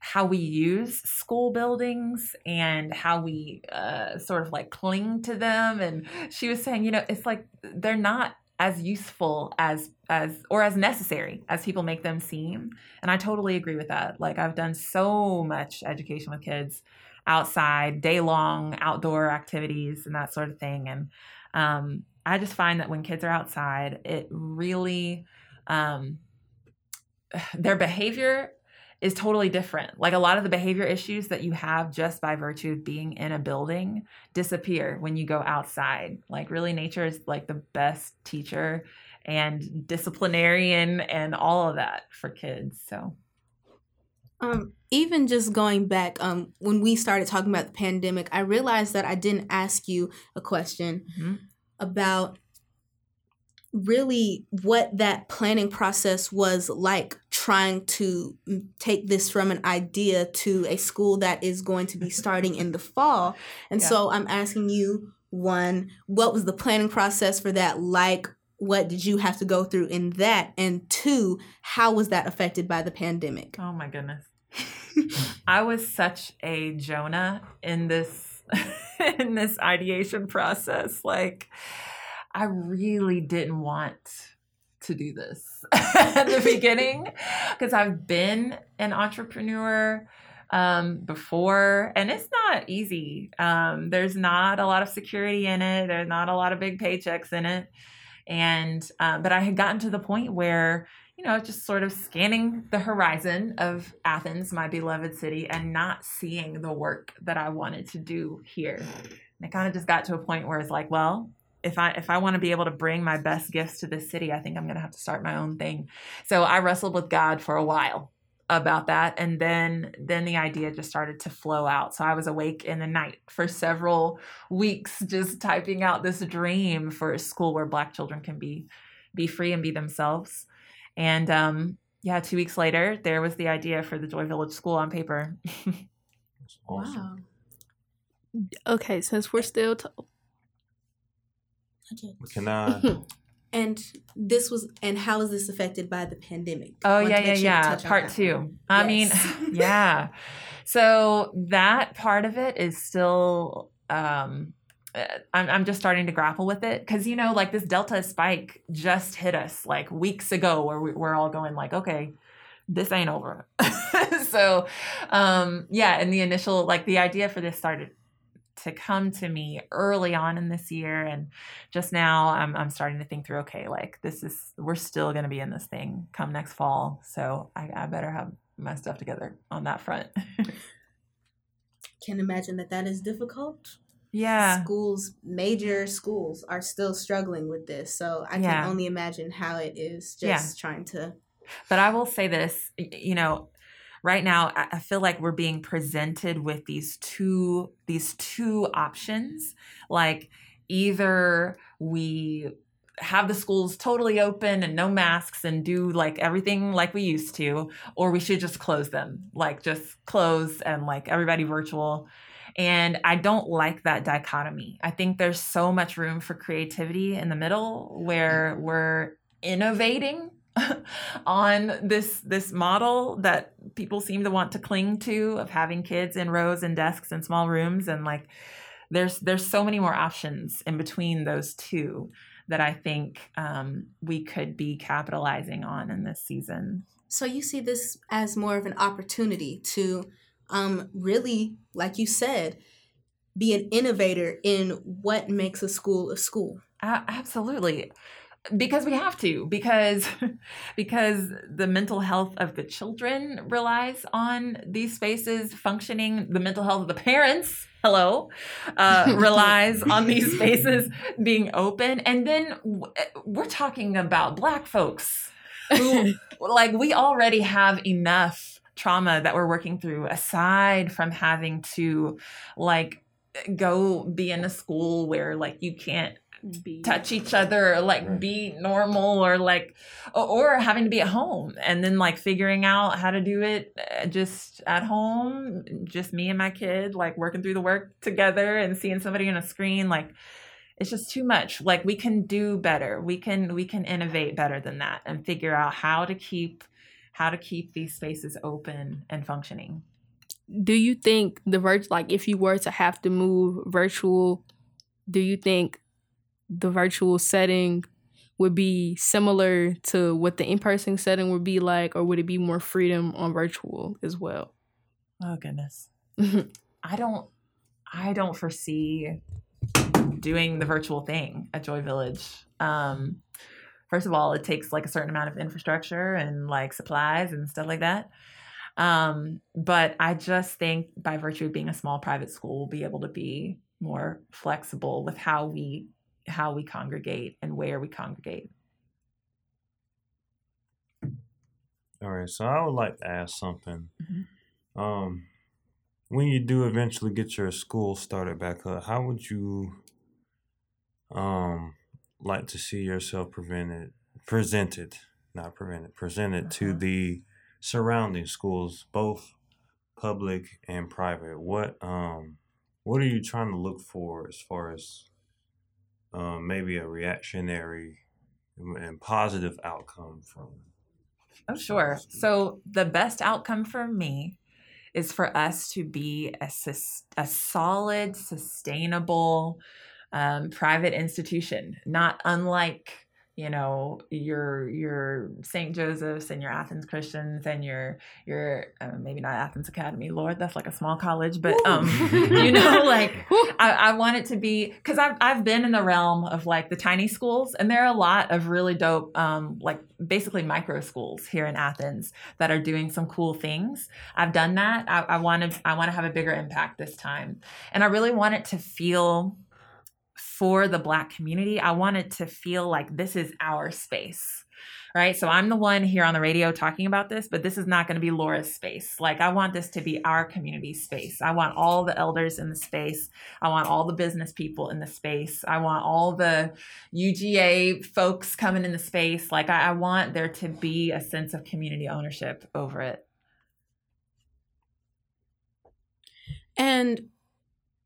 how we use school buildings and how we uh, sort of like cling to them. And she was saying, you know, it's like they're not as useful as as or as necessary as people make them seem. And I totally agree with that. Like I've done so much education with kids outside, day long outdoor activities and that sort of thing. And um, I just find that when kids are outside, it really, um, their behavior is totally different. Like a lot of the behavior issues that you have just by virtue of being in a building disappear when you go outside. Like, really, nature is like the best teacher and disciplinarian and all of that for kids. So, um, even just going back, um, when we started talking about the pandemic, I realized that I didn't ask you a question mm-hmm. about really what that planning process was like trying to mm, take this from an idea to a school that is going to be starting in the fall. And yeah. so I'm asking you one, what was the planning process for that like? What did you have to go through in that? And two, how was that affected by the pandemic? Oh my goodness. I was such a Jonah in this in this ideation process. Like I really didn't want to do this at the beginning because I've been an entrepreneur um, before, and it's not easy. Um, there's not a lot of security in it. There's not a lot of big paychecks in it, and uh, but I had gotten to the point where you know just sort of scanning the horizon of Athens, my beloved city, and not seeing the work that I wanted to do here. And I kind of just got to a point where it's like, well, if I if I want to be able to bring my best gifts to this city, I think I'm going to have to start my own thing. So I wrestled with God for a while about that and then then the idea just started to flow out so i was awake in the night for several weeks just typing out this dream for a school where black children can be be free and be themselves and um yeah two weeks later there was the idea for the joy village school on paper Wow. Okay, since we're still t- Can I? And this was, and how is this affected by the pandemic? Oh yeah, yeah, yeah. Part two. one. I Yes. mean, yeah. So that part of it is still. um uh, I'm, I'm just starting to grapple with it because you know like this delta spike just hit us like weeks ago where we, we're all going like okay this ain't over so um yeah and the initial like the idea for this started to come to me early on in this year and just now I'm I'm starting to think through okay like this is we're still going to be in this thing come next fall so I, I better have my stuff together on that front Can imagine that that is difficult. Yeah. Schools, major schools, are still struggling with this. So I can Yeah. only imagine how it is just Yeah. trying to. But I will say this, you know, right now I feel like we're being presented with these two these two options. Like either we have the schools totally open and no masks and do like everything like we used to or we should just close them. Like just close and like everybody virtual. And i don't like that dichotomy. I think there's so much room for creativity in the middle where we're innovating on this this model that people seem to want to cling to of having kids in rows and desks and small rooms and like there's there's so many more options in between those two that I think um, we could be capitalizing on in this season. So you see this as more of an opportunity to um, really, like you said, be an innovator in what makes a school a school. Absolutely because we have to because because the mental health of the children relies on these spaces functioning. The mental health of the parents hello uh, relies on these spaces being open. And then eh, we're talking about black folks who like we already have enough trauma that we're working through aside from having to like go be in a school where like you can't touch each other or like be normal or like or, or having to be at home and then like figuring out how to do it uh, just at home just me and my kid like working through the work together and seeing somebody on a screen like it's just too much. Like we can do better. We can we can innovate better than that and figure out how to keep how to keep these spaces open and functioning. Do you think the virt like if you were to have to move virtual, do you think the virtual setting would be similar to what the in-person setting would be like or would it be more freedom on virtual as well? Oh goodness. I don't I don't foresee doing the virtual thing at Joy Village. Um first of all, it takes like a certain amount of infrastructure and like supplies and stuff like that. Um but I just think by virtue of being a small private school we'll be able to be more flexible with how we how we congregate and where we congregate. All right, so I would like to ask something. Um, when you do eventually get your school started back up, how would you um like to see yourself prevented presented, not prevented, presented to the surrounding schools, both public and private? What um what are you trying to look for as far as um maybe a reactionary and positive outcome from Oh, sure. So the best outcome for me is for us to be a, sus- a solid, sustainable um, private institution, not unlike you know your your St. Joseph's and your Athens Christians and your your uh, maybe not Athens Academy. Lord, that's like a small college, but um, you know, like I, I want it to be because I've I've been in the realm of like the tiny schools, and there are a lot of really dope um, like basically micro schools here in Athens that are doing some cool things. I've done that. I want to I want to have a bigger impact this time, and I really want it to feel for the Black community, I wanted to feel like this is our space. Right. So I'm the one here on the radio talking about this, but this is not going to be Laura's space. Like, I want this to be our community space. I want all the elders in the space. I want all the business people in the space. I want all the UGA folks coming in the space. Like, I, I want there to be a sense of community ownership over it. And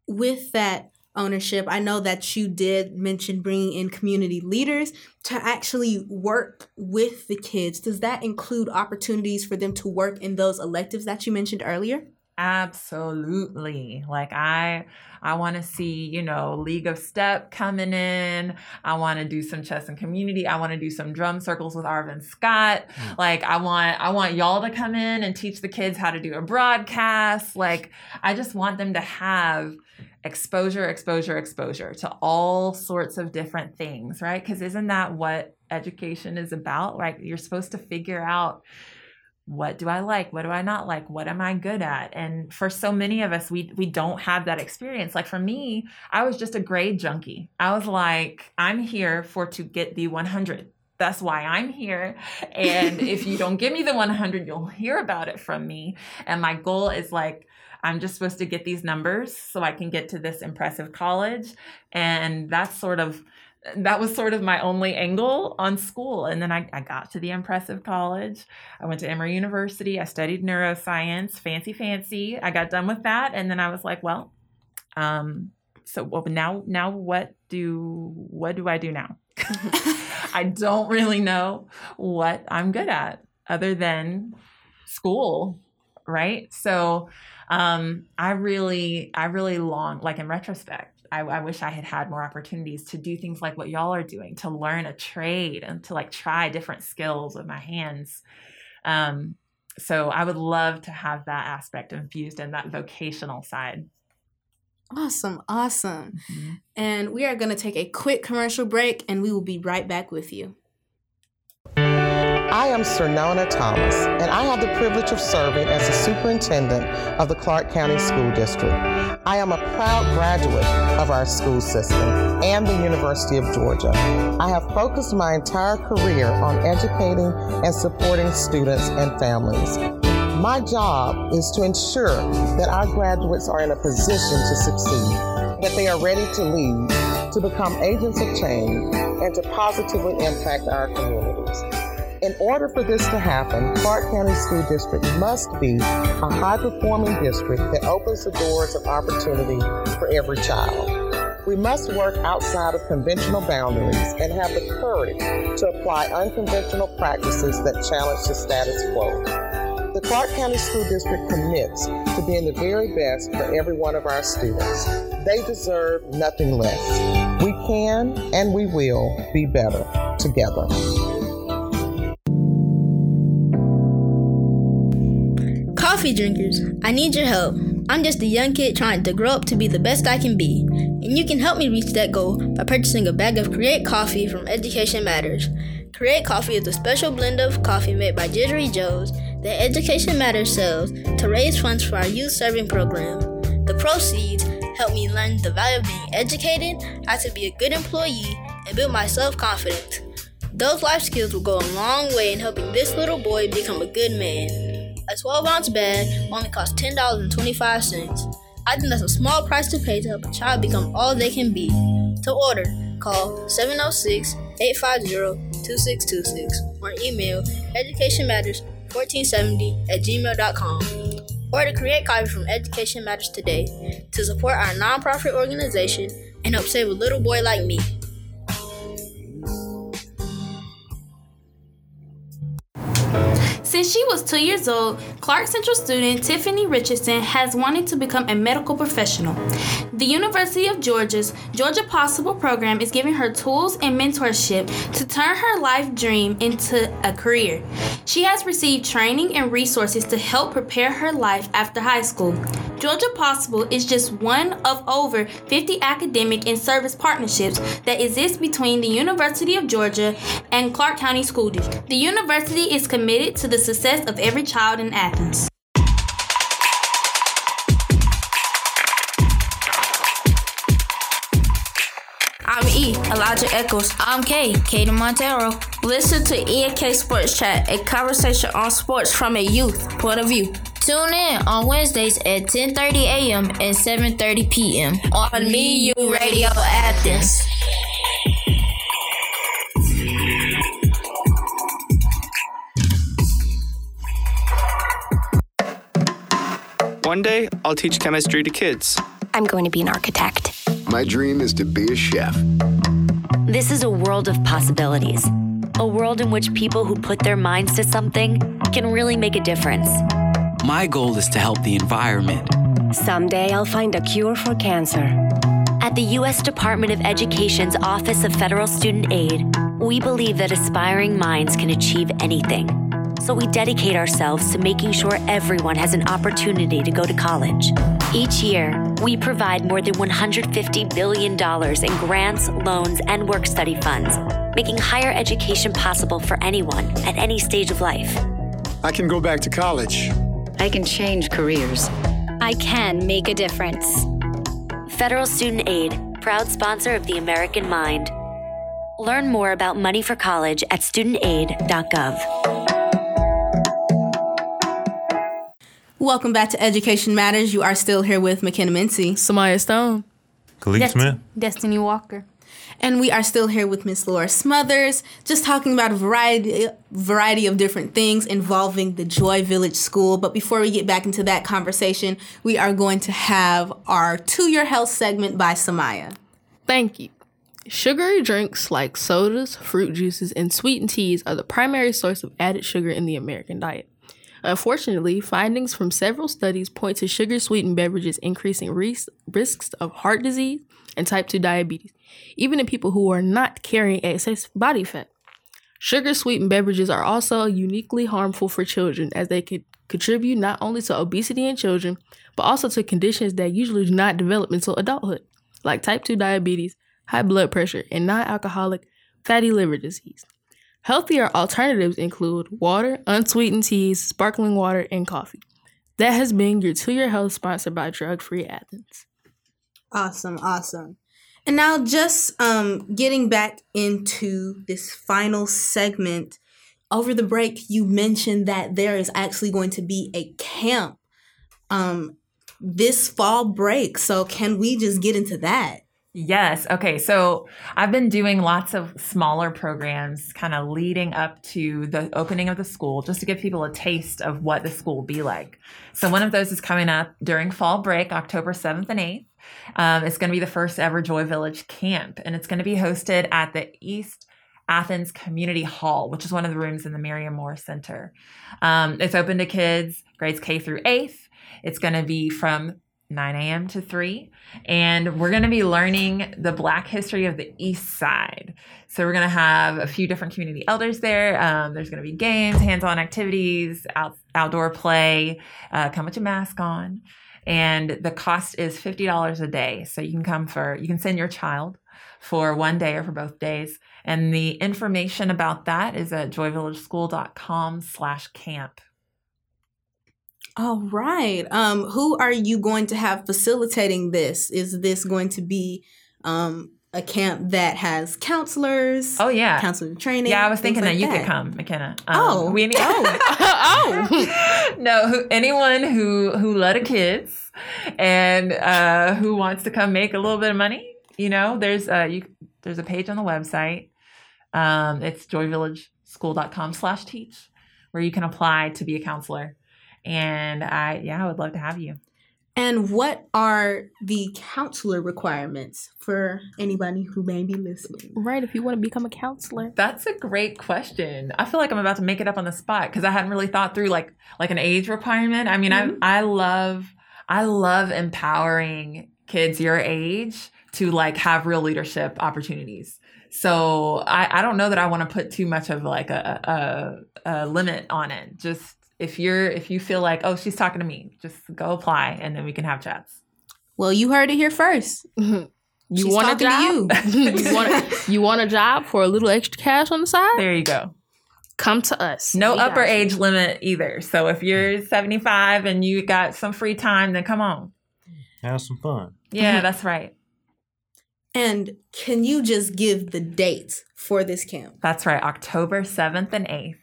with that ownership. I know that you did mention bringing in community leaders to actually work with the kids. Does that include opportunities for them to work in those electives that you mentioned earlier? Absolutely. Like I I want to see, you know, League of Step coming in. I want to do some chess and community. I want to do some drum circles with Arvin Scott. Mm. Like I want I want y'all to come in and teach the kids how to do a broadcast. Like I just want them to have exposure, exposure, exposure to all sorts of different things, right? Because isn't that what education is about? Right? You're supposed to figure out what do I like? What do I not like? What am I good at? And for so many of us, we we don't have that experience. Like for me, I was just a grade junkie. I was like, I'm here for to get the 100. That's why I'm here. And if you don't give me the 100, you'll hear about it from me. And my goal is like I'm just supposed to get these numbers so I can get to this impressive college. And that's sort of that was sort of my only angle on school. And then I, I got to the impressive college. I went to Emory University. I studied neuroscience, fancy, fancy. I got done with that. And then I was like, well, um, so well, now, now what do, what do I do now? I don't really know what I'm good at other than school. Right. So, um, I really, I really long, like in retrospect, I, I, wish I had had more opportunities to do things like what y'all are doing, to learn a trade and to like try different skills with my hands. Um, so I would love to have that aspect infused in that vocational side. Awesome, awesome. Mm-hmm. And we are going to take a quick commercial break and we will be right back with you. I am Xernona Thomas, and I have the privilege of serving as the superintendent of the Clarke County School District. I am a proud graduate of our school system and the University of Georgia. I have focused my entire career on educating and supporting students and families. My job is to ensure that our graduates are in a position to succeed, that they are ready to lead, to become agents of change, and to positively impact our communities. In order for this to happen, Clarke County School District must be a high performing district that opens the doors of opportunity for every child. We must work outside of conventional boundaries and have the courage to apply unconventional practices that challenge the status quo. The Clarke County School District commits to being the very best for every one of our students. They deserve nothing less. We can and we will be better together. Coffee drinkers, I need your help. I'm just a young kid trying to grow up to be the best I can be, and you can help me reach that goal by purchasing a bag of Create Coffee from Education Matters. Create Coffee is a special blend of coffee made by Jittery Joe's that Education Matters sells to raise funds for our youth serving program. The proceeds help me learn the value of being educated, how to be a good employee, and build my self confidence. Those life skills will go a long way in helping this little boy become a good man. A 12 ounce bag only costs $10.25. I think that's a small price to pay to help a child become all they can be. To order, call 706 850 2626 or email educationmatters1470 at gmail.com. Or to create coffee from Education Matters today to support our nonprofit organization and help save a little boy like me. Since she was two years old, Clarke Central student Tiffany Richardson has wanted to become a medical professional. The University of Georgia's Georgia Possible program is giving her tools and mentorship to turn her life dream into a career. She has received training and resources to help prepare her life after high school. Georgia Possible is just one of over 50 academic and service partnerships that exist between the University of Georgia and Clarke County School District. The university is committed to the success of every child in Athens. I'm E, Elijah Echoes. I'm K, Kaden Montero. Listen to ENK Sports Chat, a conversation on sports from a youth point of view. Tune in on Wednesdays at 10:30 a.m. and 7:30 p.m. on Me You Radio Athens. One day, I'll teach chemistry to kids. I'm going to be an architect. My dream is to be a chef. This is a world of possibilities. A world in which people who put their minds to something can really make a difference. My goal is to help the environment. Someday I'll find a cure for cancer. At the U.S. Department of Education's Office of Federal Student Aid, we believe that aspiring minds can achieve anything. So we dedicate ourselves to making sure everyone has an opportunity to go to college. Each year, we provide more than $150 billion in grants, loans, and work study funds, making higher education possible for anyone at any stage of life. I can go back to college. I can change careers. I can make a difference. Federal Student Aid, proud sponsor of the American Mind. Learn more about money for college at studentaid.gov. Welcome back to Education Matters. You are still here with McKenna Mincy, Samaya Stone, Khalid Dest- Smith. Destiny Walker. and we are still here with Miss Laura Smothers, just talking about a variety variety of different things involving the Joy Village School. But before we get back into that conversation, we are going to have our To Your Health segment by Samaya. Thank you. Sugary drinks like sodas, fruit juices, and sweetened teas are the primary source of added sugar in the American diet. Unfortunately, findings from several studies point to sugar sweetened beverages increasing ris- risks of heart disease and type 2 diabetes, even in people who are not carrying excess body fat. Sugar sweetened beverages are also uniquely harmful for children as they could contribute not only to obesity in children, but also to conditions that usually do not develop until adulthood, like type 2 diabetes, high blood pressure, and non alcoholic fatty liver disease. Healthier alternatives include water, unsweetened teas, sparkling water, and coffee. That has been your To Your Health sponsored by Drug Free Athens. Awesome, awesome. And now, just um, getting back into this final segment. Over the break, you mentioned that there is actually going to be a camp um, this fall break. So, can we just get into that? Yes. Okay. So I've been doing lots of smaller programs kind of leading up to the opening of the school just to give people a taste of what the school will be like. So one of those is coming up during fall break, October 7th and 8th. Um, it's going to be the first ever Joy Village camp, and it's going to be hosted at the East Athens Community Hall, which is one of the rooms in the Miriam Moore Center. Um, it's open to kids grades K through 8th. It's going to be from 9 a.m. to 3. And we're going to be learning the Black history of the East Side. So we're going to have a few different community elders there. Um, there's going to be games, hands on activities, out, outdoor play. Uh, come with your mask on. And the cost is $50 a day. So you can come for, you can send your child for one day or for both days. And the information about that is at joyvillageschool.com slash camp. All right. Um, who are you going to have facilitating this? Is this going to be um, a camp that has counselors? Oh yeah, counselor training. Yeah, I was thinking things that like you could come, McKenna. Um, Oh. we need. oh, no. Who, anyone who who led a kids and uh, who wants to come make a little bit of money, you know, there's uh, you there's a page on the website. Um, it's joyvillageschool.com slash teach where you can apply to be a counselor. And I, yeah, I would love to have you. And what are the counselor requirements for anybody who may be listening? Right, if you want to become a counselor. That's a great question. I feel like I'm about to make it up on the spot because I hadn't really thought through like like an age requirement. I mean, Mhm. I I love I love empowering kids your age to like have real leadership opportunities. So I, I don't know that I want to put too much of like a, a, a limit on it. Just if you're if you feel like oh she's talking to me, just go apply and then we can have chats. Well, you heard it here first. You She's want a job? to you. you want you want a job for a little extra cash on the side? There you go. Come to us. No We upper age limit either. So if you're 75 and you got some free time, then come on. Have some fun. Yeah, mm-hmm. that's right. And can you just give the dates for this camp? That's right. October 7th and 8th.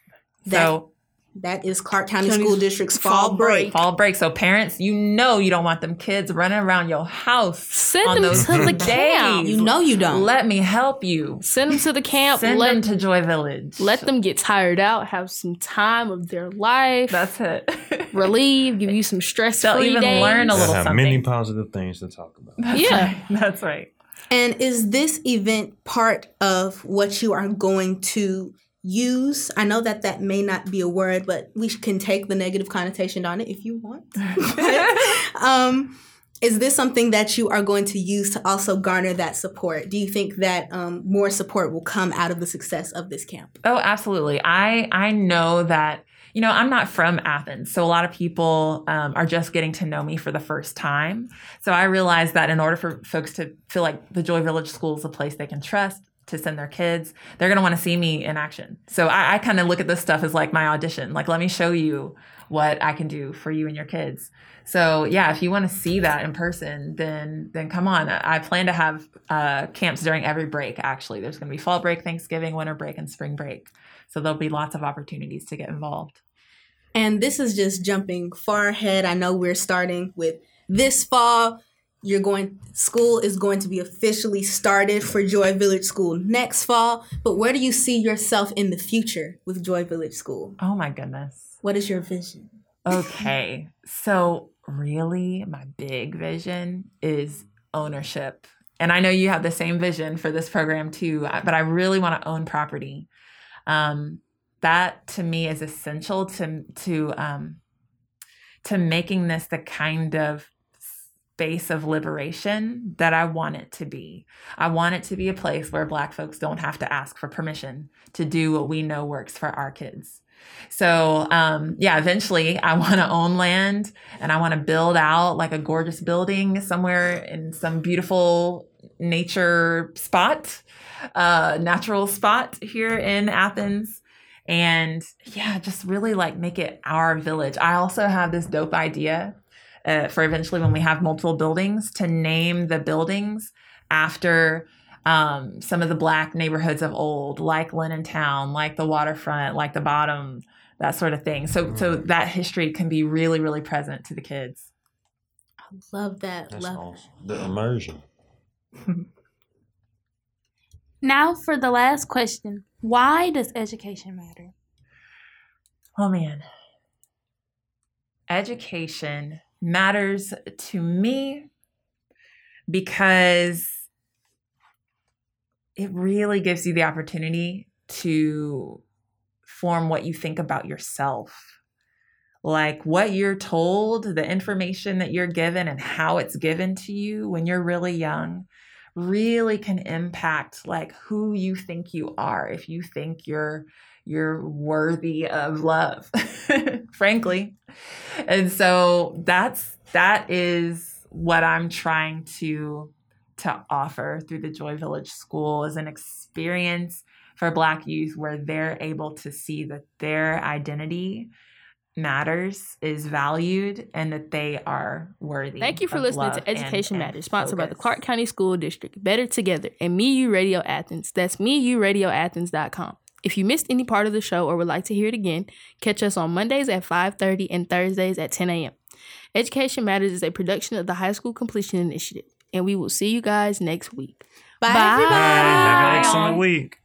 That- so That is Clarke County County School District's fall break. Fall break. So parents, you know you don't want them kids running around your house. Send on them those to the days. camp. You know you don't. Let me help you. Send them to the camp. Send let, them to Joy Village. let them get tired out, have some time of their life. That's it. relieve, give you some stress They'll free even days. learn a They'll little have something. many positive things to talk about. That's Yeah. right. That's right. And is this event part of what you are going to use? I know that that may not be a word, but we can take the negative connotation on it if you want. um, is this something that you are going to use to also garner that support? Do you think that um, more support will come out of the success of this camp? Oh, absolutely. I I know that you know I'm not from Athens, so a lot of people um, are just getting to know me for the first time. So I realize that in order for folks to feel like the Joy Village School is a place they can trust to send their kids, they're going to want to see me in action. So I, I kind of look at this stuff as like my audition. Like, let me show you what I can do for you and your kids. So yeah, if you want to see that in person, then then come on. I plan to have uh, camps during every break. Actually, there's going to be fall break, Thanksgiving, winter break, and spring break. So there'll be lots of opportunities to get involved. And this is just jumping far ahead. I know we're starting with this fall. You're going school is going to be officially started for Joy Village School next fall. But where do you see yourself in the future with Joy Village School? Oh my goodness. What is your vision? Okay. So, really, my big vision is ownership. And I know you have the same vision for this program too, but I really want to own property. Um, that to me is essential to to um, to making this the kind of space of liberation that I want it to be. I want it to be a place where Black folks don't have to ask for permission to do what we know works for our kids. So, um, yeah, eventually I want to own land and I want to build out like a gorgeous building somewhere in some beautiful nature spot, uh, natural spot here in Athens. And yeah, just really like make it our village. I also have this dope idea uh, for eventually when we have multiple buildings to name the buildings after um, some of the black neighborhoods of old, like Linnentown, like the waterfront, like the bottom, that sort of thing. So, so that history can be really, really present to the kids. Love that. That's love awesome. The immersion. Now for the last question. Why does education matter? Oh man. Education matters to me because it really gives you the opportunity to form what you think about yourself. Like what you're told, the information that you're given, and how it's given to you when you're really young really can impact like who you think you are if you think you're you're worthy of love frankly and so that's that is what i'm trying to to offer through the joy village school is an experience for black youth where they're able to see that their identity matters is valued and that they are worthy Thank you for listening to Education and- Matters, sponsored by the. Clarke County School District. Better Together and Me You Radio Athens. That's Me You Radio Athens.com. If you missed any part of the show or would like to hear it again, catch us on Mondays at 5:30 and Thursdays at 10 a.m. Education Matters is a production of the High School Completion Initiative, and we will see you guys next week. Bye, Have an excellent week.